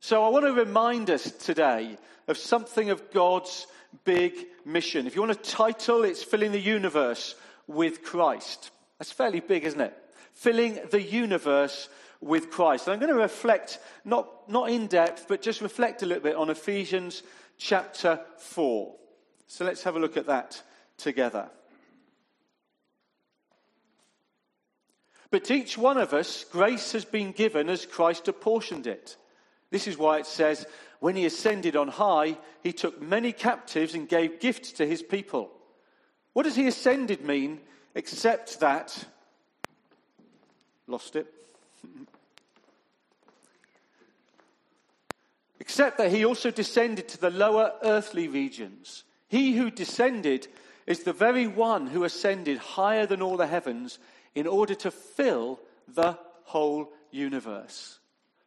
So I want to remind us today of something of God's big mission. If you want a title, it's Filling the Universe with Christ. That's fairly big, isn't it? Filling the universe with Christ. And I'm going to reflect, not, not in depth, but just reflect a little bit on Ephesians chapter 4. So let's have a look at that together. But to each one of us, grace has been given as Christ apportioned it. This is why it says, when he ascended on high, he took many captives and gave gifts to his people. What does he ascended mean except that? Lost it. except that he also descended to the lower earthly regions. He who descended is the very one who ascended higher than all the heavens in order to fill the whole universe.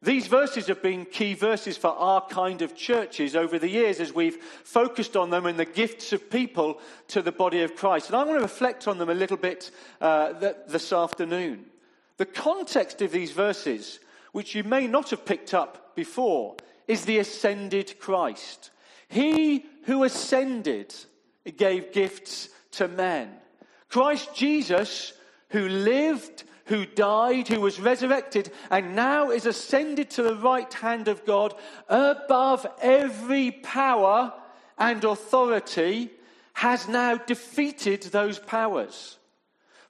These verses have been key verses for our kind of churches over the years as we've focused on them and the gifts of people to the body of Christ. And I want to reflect on them a little bit uh, this afternoon. The context of these verses, which you may not have picked up before, is the ascended Christ. He who ascended gave gifts to men. Christ Jesus, who lived, who died, who was resurrected, and now is ascended to the right hand of God above every power and authority, has now defeated those powers.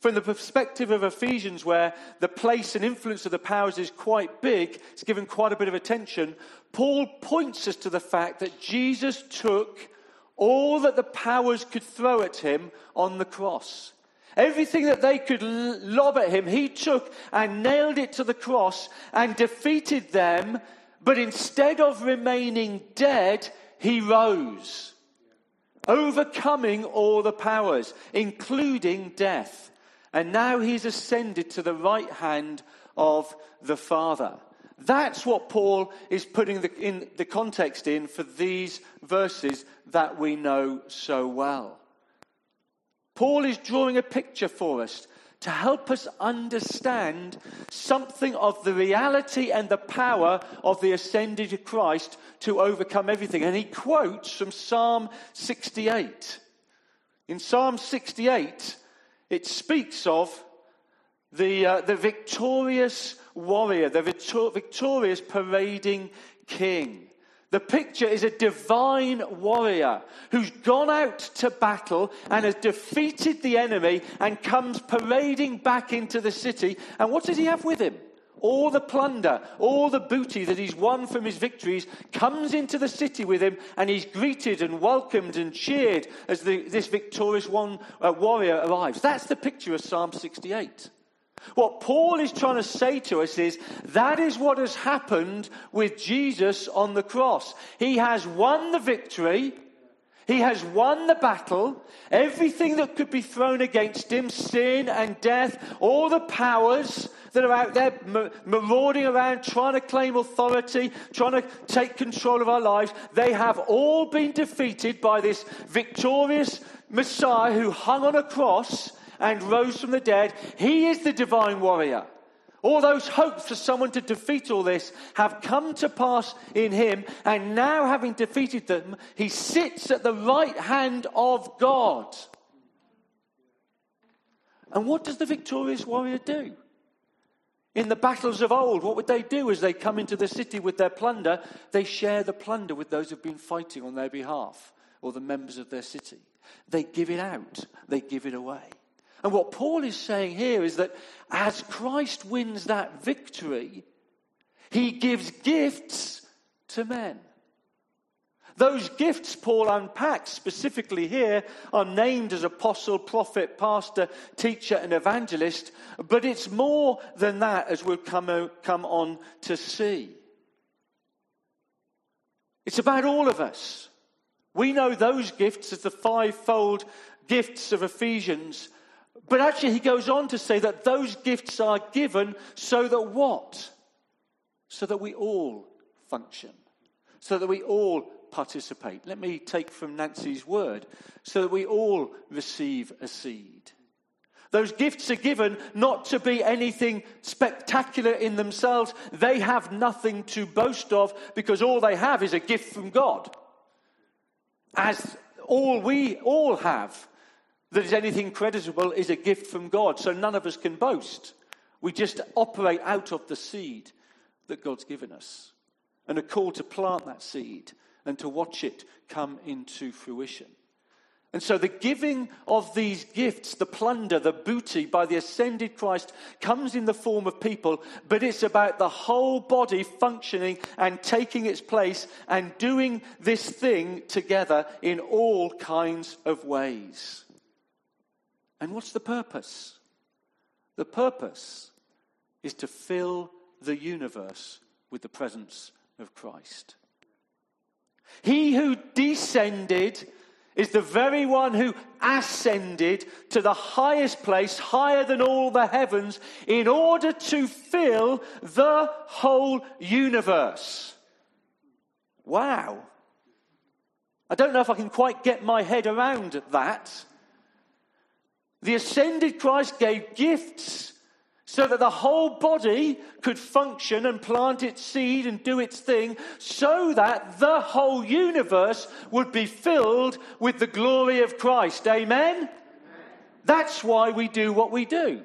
From the perspective of Ephesians, where the place and influence of the powers is quite big, it's given quite a bit of attention, Paul points us to the fact that Jesus took all that the powers could throw at him on the cross. Everything that they could lob at him, he took and nailed it to the cross and defeated them. But instead of remaining dead, he rose, overcoming all the powers, including death. And now he's ascended to the right hand of the Father. That's what Paul is putting the, in the context in for these verses that we know so well. Paul is drawing a picture for us to help us understand something of the reality and the power of the ascended Christ to overcome everything. And he quotes from Psalm 68. In Psalm 68, it speaks of the, uh, the victorious warrior, the victorious parading king. The picture is a divine warrior who's gone out to battle and has defeated the enemy and comes parading back into the city. And what does he have with him? All the plunder, all the booty that he's won from his victories comes into the city with him, and he's greeted and welcomed and cheered as the, this victorious one, uh, warrior arrives. That's the picture of Psalm 68. What Paul is trying to say to us is that is what has happened with Jesus on the cross. He has won the victory. He has won the battle. Everything that could be thrown against him, sin and death, all the powers that are out there marauding around, trying to claim authority, trying to take control of our lives, they have all been defeated by this victorious Messiah who hung on a cross and rose from the dead. He is the divine warrior. All those hopes for someone to defeat all this have come to pass in him, and now having defeated them, he sits at the right hand of God. And what does the victorious warrior do? In the battles of old, what would they do as they come into the city with their plunder? They share the plunder with those who've been fighting on their behalf or the members of their city. They give it out, they give it away. And what Paul is saying here is that as Christ wins that victory, he gives gifts to men. Those gifts Paul unpacks specifically here are named as apostle, prophet, pastor, teacher, and evangelist, but it's more than that as we'll come, come on to see. It's about all of us. We know those gifts as the fivefold gifts of Ephesians But actually, he goes on to say that those gifts are given so that what? So that we all function, so that we all participate. Let me take from Nancy's word so that we all receive a seed. Those gifts are given not to be anything spectacular in themselves. They have nothing to boast of because all they have is a gift from God. As all we all have that is anything creditable is a gift from God. So none of us can boast. We just operate out of the seed that God's given us and a call to plant that seed and to watch it come into fruition. And so the giving of these gifts, the plunder, the booty by the ascended Christ comes in the form of people, but it's about the whole body functioning and taking its place and doing this thing together in all kinds of ways. And what's the purpose? The purpose is to fill the universe with the presence of Christ. He who descended is the very one who ascended to the highest place, higher than all the heavens, in order to fill the whole universe. Wow. I don't know if I can quite get my head around that. The ascended Christ gave gifts so that the whole body could function and plant its seed and do its thing, so that the whole universe would be filled with the glory of Christ. Amen? Amen? That's why we do what we do.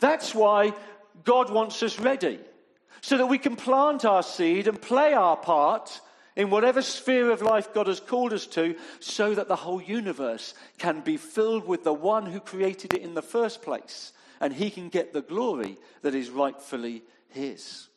That's why God wants us ready, so that we can plant our seed and play our part in whatever sphere of life God has called us to, so that the whole universe can be filled with the one who created it in the first place, and he can get the glory that is rightfully his.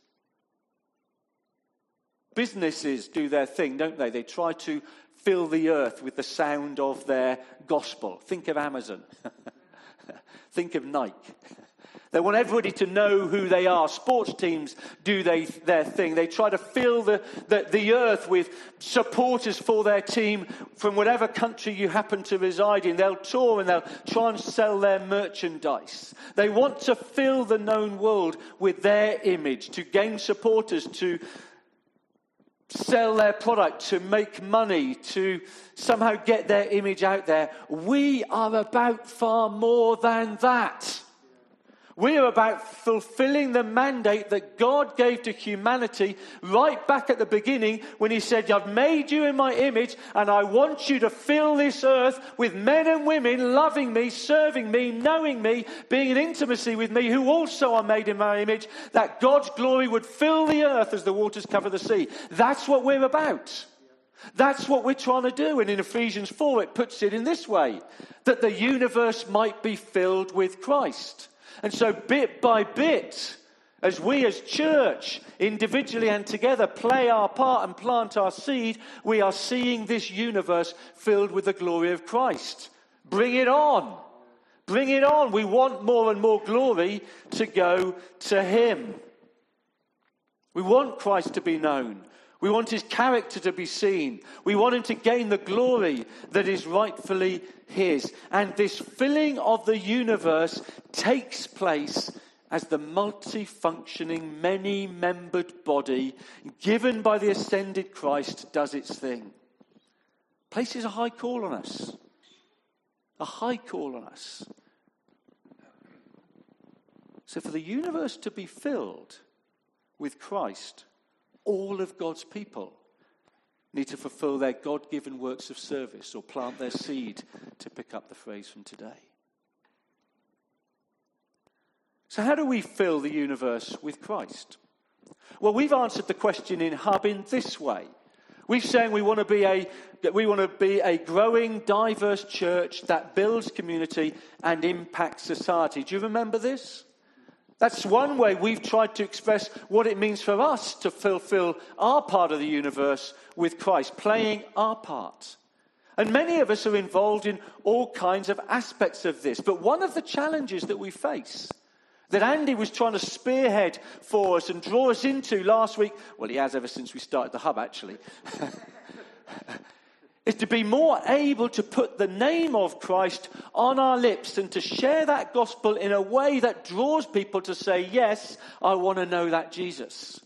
Businesses do their thing, don't they? They try to fill the earth with the sound of their gospel. Think of Amazon. Think of Nike. They want everybody to know who they are. Sports teams do they, their thing. They try to fill the, the, the earth with supporters for their team from whatever country you happen to reside in. They'll tour and they'll try and sell their merchandise. They want to fill the known world with their image, to gain supporters, to sell their product, to make money, to somehow get their image out there. We are about far more than that. We are about fulfilling the mandate that God gave to humanity right back at the beginning when He said, I've made you in my image and I want you to fill this earth with men and women loving me, serving me, knowing me, being in intimacy with me, who also are made in my image, that God's glory would fill the earth as the waters cover the sea. That's what we're about. That's what we're trying to do. And in Ephesians 4, it puts it in this way that the universe might be filled with Christ. And so, bit by bit, as we as church, individually and together, play our part and plant our seed, we are seeing this universe filled with the glory of Christ. Bring it on. Bring it on. We want more and more glory to go to Him. We want Christ to be known. We want his character to be seen. We want him to gain the glory that is rightfully his. And this filling of the universe takes place as the multi-functioning, many-membered body given by the ascended Christ does its thing. Places a high call on us. A high call on us. So for the universe to be filled with Christ, all of God's people need to fulfill their God given works of service or plant their seed, to pick up the phrase from today. So, how do we fill the universe with Christ? Well, we've answered the question in Hub in this way. We've saying we want to be a that we want to be a growing, diverse church that builds community and impacts society. Do you remember this? That's one way we've tried to express what it means for us to fulfill our part of the universe with Christ, playing our part. And many of us are involved in all kinds of aspects of this. But one of the challenges that we face, that Andy was trying to spearhead for us and draw us into last week, well, he has ever since we started the hub, actually, is to be more able to put the name of Christ on our lips and to share that gospel in a way that draws people to say, Yes, I want to know that Jesus.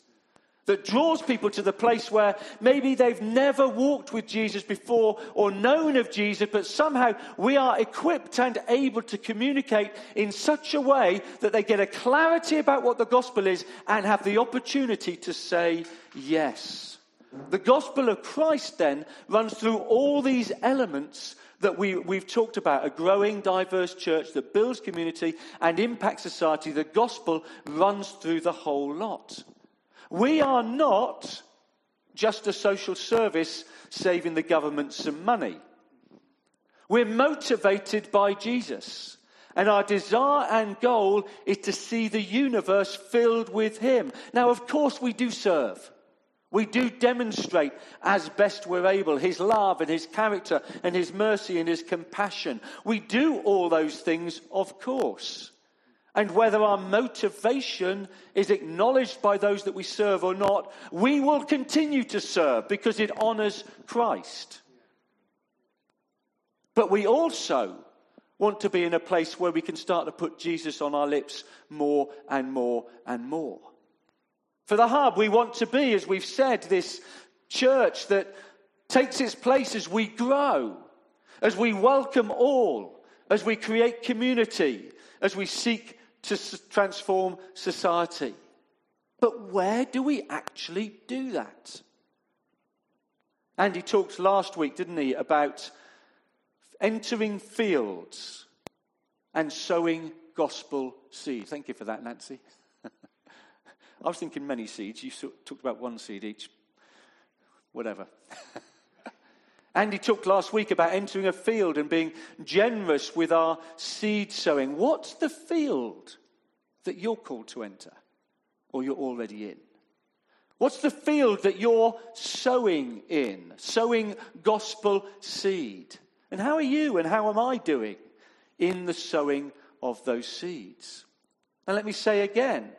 That draws people to the place where maybe they've never walked with Jesus before or known of Jesus, but somehow we are equipped and able to communicate in such a way that they get a clarity about what the gospel is and have the opportunity to say yes. The gospel of Christ then runs through all these elements that we, we've talked about a growing, diverse church that builds community and impacts society. The gospel runs through the whole lot. We are not just a social service saving the government some money. We're motivated by Jesus. And our desire and goal is to see the universe filled with Him. Now, of course, we do serve. We do demonstrate as best we're able his love and his character and his mercy and his compassion. We do all those things, of course. And whether our motivation is acknowledged by those that we serve or not, we will continue to serve because it honors Christ. But we also want to be in a place where we can start to put Jesus on our lips more and more and more. For the hub, we want to be, as we've said, this church that takes its place as we grow, as we welcome all, as we create community, as we seek to transform society. But where do we actually do that? Andy talked last week, didn't he, about entering fields and sowing gospel seed. Thank you for that, Nancy. I was thinking many seeds. You talked about one seed each. Whatever. Andy talked last week about entering a field and being generous with our seed sowing. What's the field that you're called to enter or you're already in? What's the field that you're sowing in? Sowing gospel seed. And how are you and how am I doing in the sowing of those seeds? And let me say again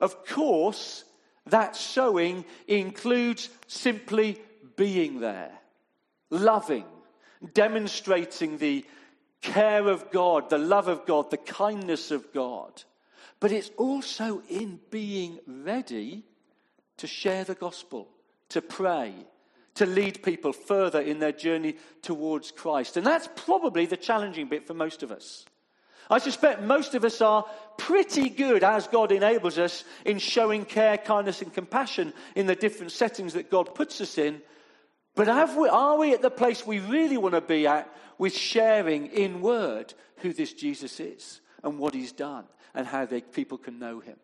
of course, that sowing includes simply being there, loving, demonstrating the care of God, the love of God, the kindness of God. But it's also in being ready to share the gospel, to pray, to lead people further in their journey towards Christ. And that's probably the challenging bit for most of us. I suspect most of us are pretty good, as God enables us, in showing care, kindness, and compassion in the different settings that God puts us in. But we, are we at the place we really want to be at with sharing in word who this Jesus is and what he's done and how they, people can know him?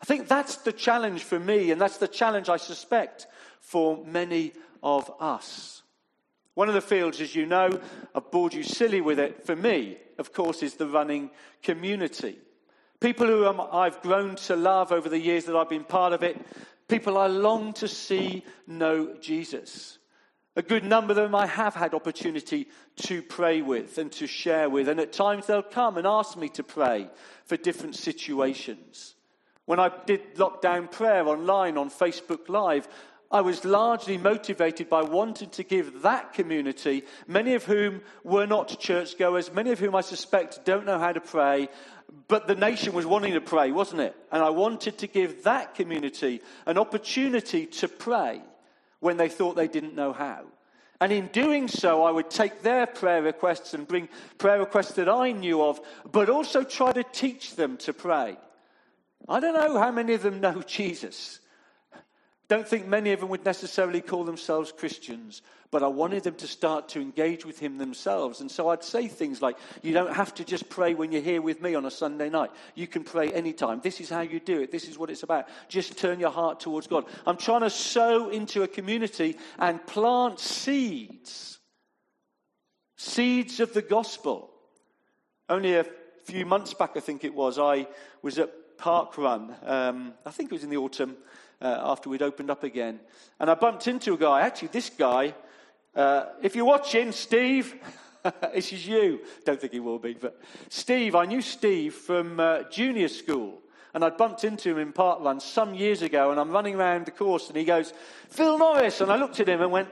I think that's the challenge for me, and that's the challenge I suspect for many of us. One of the fields, as you know, I've bored you silly with it, for me, of course, is the running community. People who um, I've grown to love over the years that I've been part of it, people I long to see know Jesus. A good number of them I have had opportunity to pray with and to share with, and at times they'll come and ask me to pray for different situations. When I did lockdown prayer online on Facebook Live, I was largely motivated by wanting to give that community, many of whom were not churchgoers, many of whom I suspect don't know how to pray, but the nation was wanting to pray, wasn't it? And I wanted to give that community an opportunity to pray when they thought they didn't know how. And in doing so, I would take their prayer requests and bring prayer requests that I knew of, but also try to teach them to pray. I don't know how many of them know Jesus. Don't think many of them would necessarily call themselves Christians, but I wanted them to start to engage with Him themselves. And so I'd say things like, You don't have to just pray when you're here with me on a Sunday night. You can pray anytime. This is how you do it. This is what it's about. Just turn your heart towards God. I'm trying to sow into a community and plant seeds, seeds of the gospel. Only a few months back, I think it was, I was at Parkrun. Um, I think it was in the autumn uh, after we'd opened up again. And I bumped into a guy. Actually, this guy, uh, if you're watching, Steve, this is you. Don't think he will be, but Steve, I knew Steve from uh, junior school. And I bumped into him in Parkland some years ago, and I'm running around the course, and he goes, Phil Norris. And I looked at him and went,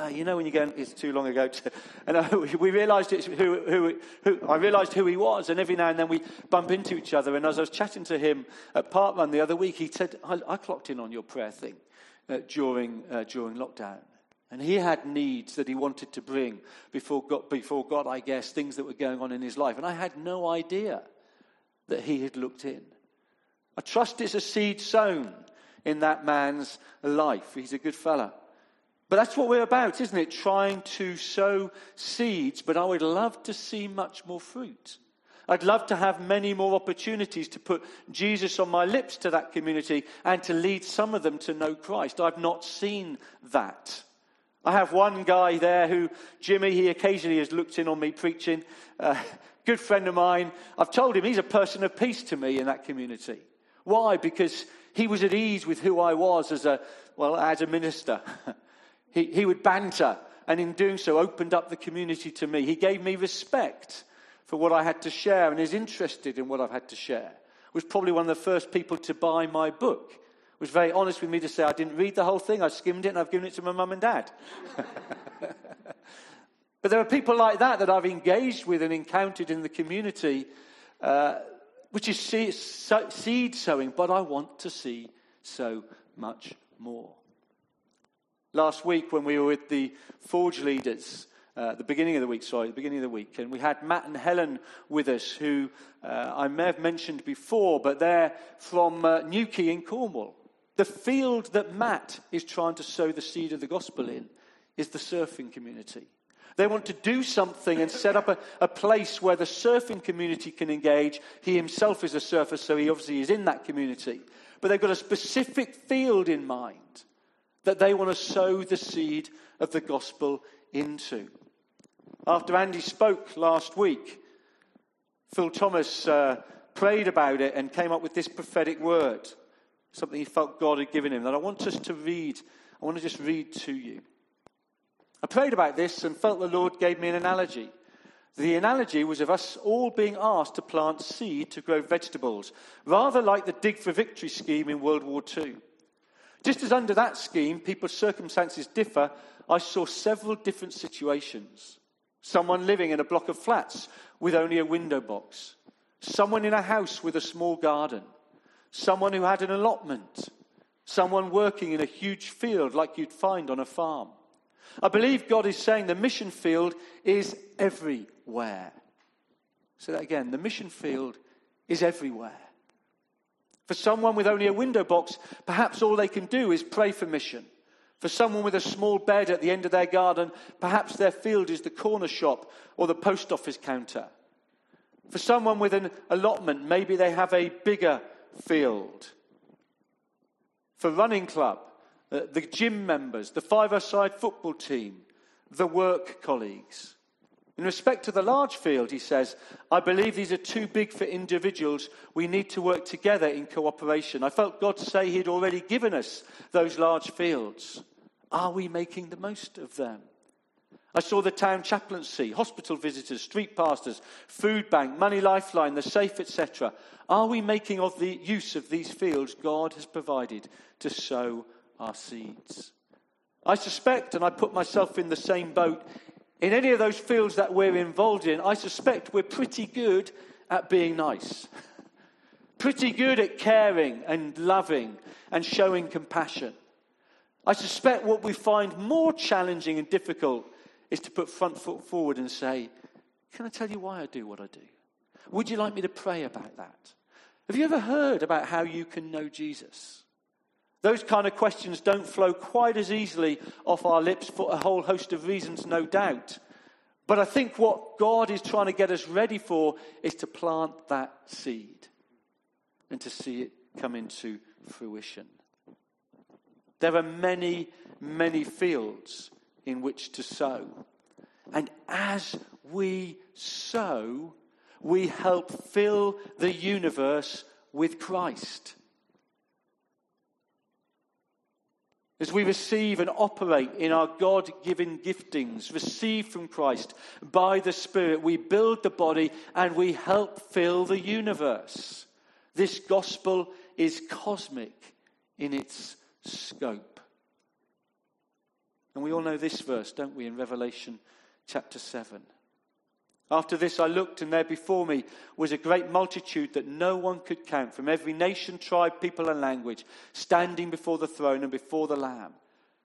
uh, you know, when you go, it's too long ago. To, and uh, we realised it's who, who, who, I realised who he was. And every now and then we bump into each other. And as I was chatting to him at Parkrun the other week, he said, I, I clocked in on your prayer thing uh, during, uh, during lockdown. And he had needs that he wanted to bring before God, before God, I guess, things that were going on in his life. And I had no idea that he had looked in. I trust it's a seed sown in that man's life. He's a good fella. But that's what we're about, isn't it? Trying to sow seeds, but I would love to see much more fruit. I'd love to have many more opportunities to put Jesus on my lips to that community and to lead some of them to know Christ. I've not seen that. I have one guy there who, Jimmy, he occasionally has looked in on me preaching. Uh, good friend of mine. I've told him he's a person of peace to me in that community. Why? Because he was at ease with who I was as a, well, as a minister. he, he would banter and in doing so opened up the community to me. He gave me respect for what I had to share and is interested in what I've had to share. Was probably one of the first people to buy my book. Was very honest with me to say I didn't read the whole thing. I skimmed it and I've given it to my mum and dad. but there are people like that that I've engaged with and encountered in the community, uh, which is seed sowing. But I want to see so much more. Last week, when we were with the Forge leaders, uh, the beginning of the week, sorry, the beginning of the week. And we had Matt and Helen with us, who uh, I may have mentioned before, but they're from uh, Newquay in Cornwall. The field that Matt is trying to sow the seed of the gospel in is the surfing community. They want to do something and set up a, a place where the surfing community can engage. He himself is a surfer, so he obviously is in that community. But they've got a specific field in mind that they want to sow the seed of the gospel into. After Andy spoke last week, Phil Thomas uh, prayed about it and came up with this prophetic word, something he felt God had given him that I want us to read. I want to just read to you. I prayed about this and felt the Lord gave me an analogy. The analogy was of us all being asked to plant seed to grow vegetables, rather like the Dig for Victory scheme in World War II. Just as under that scheme, people's circumstances differ, I saw several different situations. Someone living in a block of flats with only a window box. Someone in a house with a small garden. Someone who had an allotment. Someone working in a huge field like you'd find on a farm. I believe God is saying the mission field is everywhere. Say that again. The mission field is everywhere. For someone with only a window box, perhaps all they can do is pray for mission. For someone with a small bed at the end of their garden, perhaps their field is the corner shop or the post office counter. For someone with an allotment, maybe they have a bigger field. For running club, uh, the gym members, the five-a-side football team, the work colleagues. In respect to the large field, he says, I believe these are too big for individuals. We need to work together in cooperation. I felt God say He'd already given us those large fields. Are we making the most of them? I saw the town chaplaincy, hospital visitors, street pastors, food bank, money lifeline, the safe, etc. Are we making of the use of these fields God has provided to sow our seeds? I suspect, and I put myself in the same boat, in any of those fields that we're involved in, I suspect we're pretty good at being nice. pretty good at caring and loving and showing compassion. I suspect what we find more challenging and difficult is to put front foot forward and say, Can I tell you why I do what I do? Would you like me to pray about that? Have you ever heard about how you can know Jesus? Those kind of questions don't flow quite as easily off our lips for a whole host of reasons, no doubt. But I think what God is trying to get us ready for is to plant that seed and to see it come into fruition. There are many, many fields in which to sow. And as we sow, we help fill the universe with Christ. As we receive and operate in our God given giftings, received from Christ by the Spirit, we build the body and we help fill the universe. This gospel is cosmic in its scope. And we all know this verse, don't we, in Revelation chapter 7. After this, I looked, and there before me was a great multitude that no one could count from every nation, tribe, people, and language, standing before the throne and before the Lamb.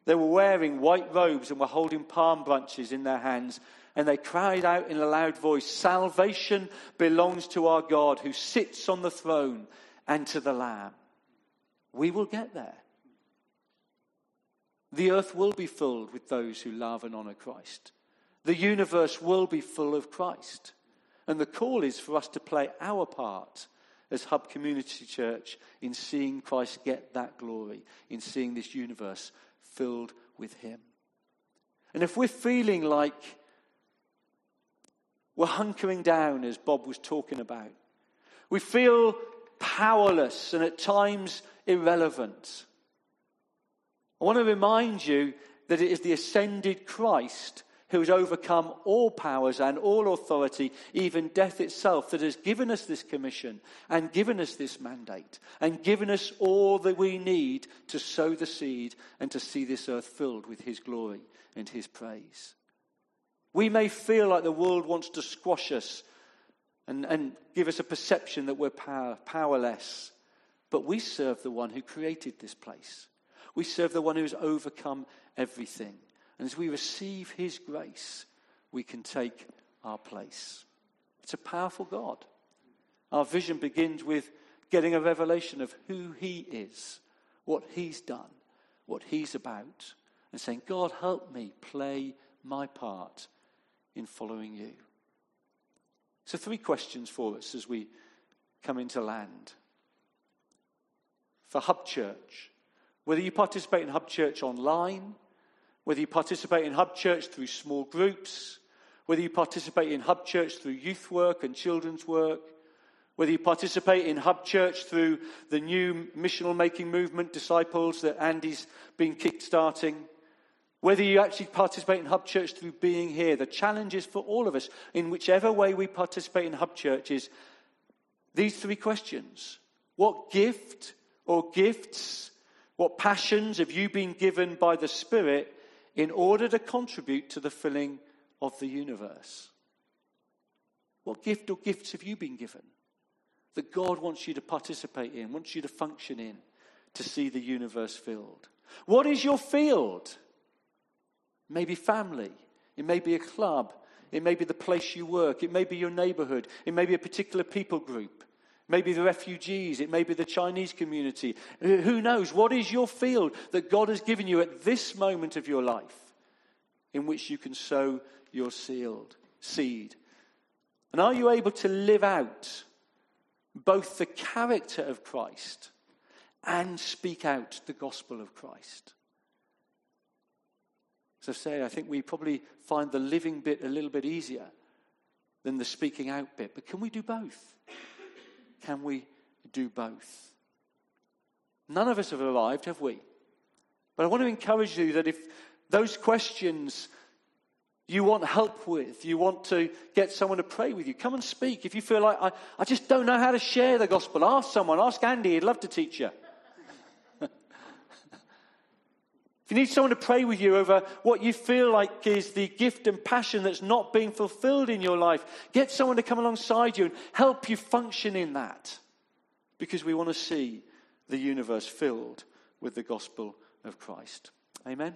They were wearing white robes and were holding palm branches in their hands, and they cried out in a loud voice Salvation belongs to our God who sits on the throne and to the Lamb. We will get there. The earth will be filled with those who love and honor Christ. The universe will be full of Christ. And the call is for us to play our part as Hub Community Church in seeing Christ get that glory, in seeing this universe filled with Him. And if we're feeling like we're hunkering down, as Bob was talking about, we feel powerless and at times irrelevant. I want to remind you that it is the ascended Christ who has overcome all powers and all authority, even death itself, that has given us this commission and given us this mandate and given us all that we need to sow the seed and to see this earth filled with his glory and his praise. We may feel like the world wants to squash us and, and give us a perception that we're power, powerless, but we serve the one who created this place. We serve the one who has overcome everything. And as we receive His grace, we can take our place. It's a powerful God. Our vision begins with getting a revelation of who He is, what He's done, what He's about, and saying, God, help me play my part in following you. So, three questions for us as we come into land. For Hub Church, whether you participate in Hub Church online, whether you participate in Hub Church through small groups, whether you participate in Hub Church through youth work and children's work, whether you participate in Hub Church through the new missional making movement, disciples that Andy's been kick-starting, whether you actually participate in Hub Church through being here, the challenge is for all of us, in whichever way we participate in Hub Church, is these three questions. What gift or gifts, what passions have you been given by the Spirit in order to contribute to the filling of the universe. What gift or gifts have you been given that God wants you to participate in, wants you to function in to see the universe filled? What is your field? Maybe family, it may be a club, it may be the place you work, it may be your neighborhood, it may be a particular people group. Maybe the refugees, it may be the Chinese community. Who knows? What is your field that God has given you at this moment of your life in which you can sow your sealed seed? And are you able to live out both the character of Christ and speak out the gospel of Christ? As I say, I think we probably find the living bit a little bit easier than the speaking out bit, but can we do both? Can we do both? None of us have arrived, have we? But I want to encourage you that if those questions you want help with, you want to get someone to pray with you, come and speak. If you feel like, I, I just don't know how to share the gospel, ask someone, ask Andy, he'd love to teach you. if you need someone to pray with you over what you feel like is the gift and passion that's not being fulfilled in your life, get someone to come alongside you and help you function in that. Because we want to see the universe filled with the gospel of Christ. Amen.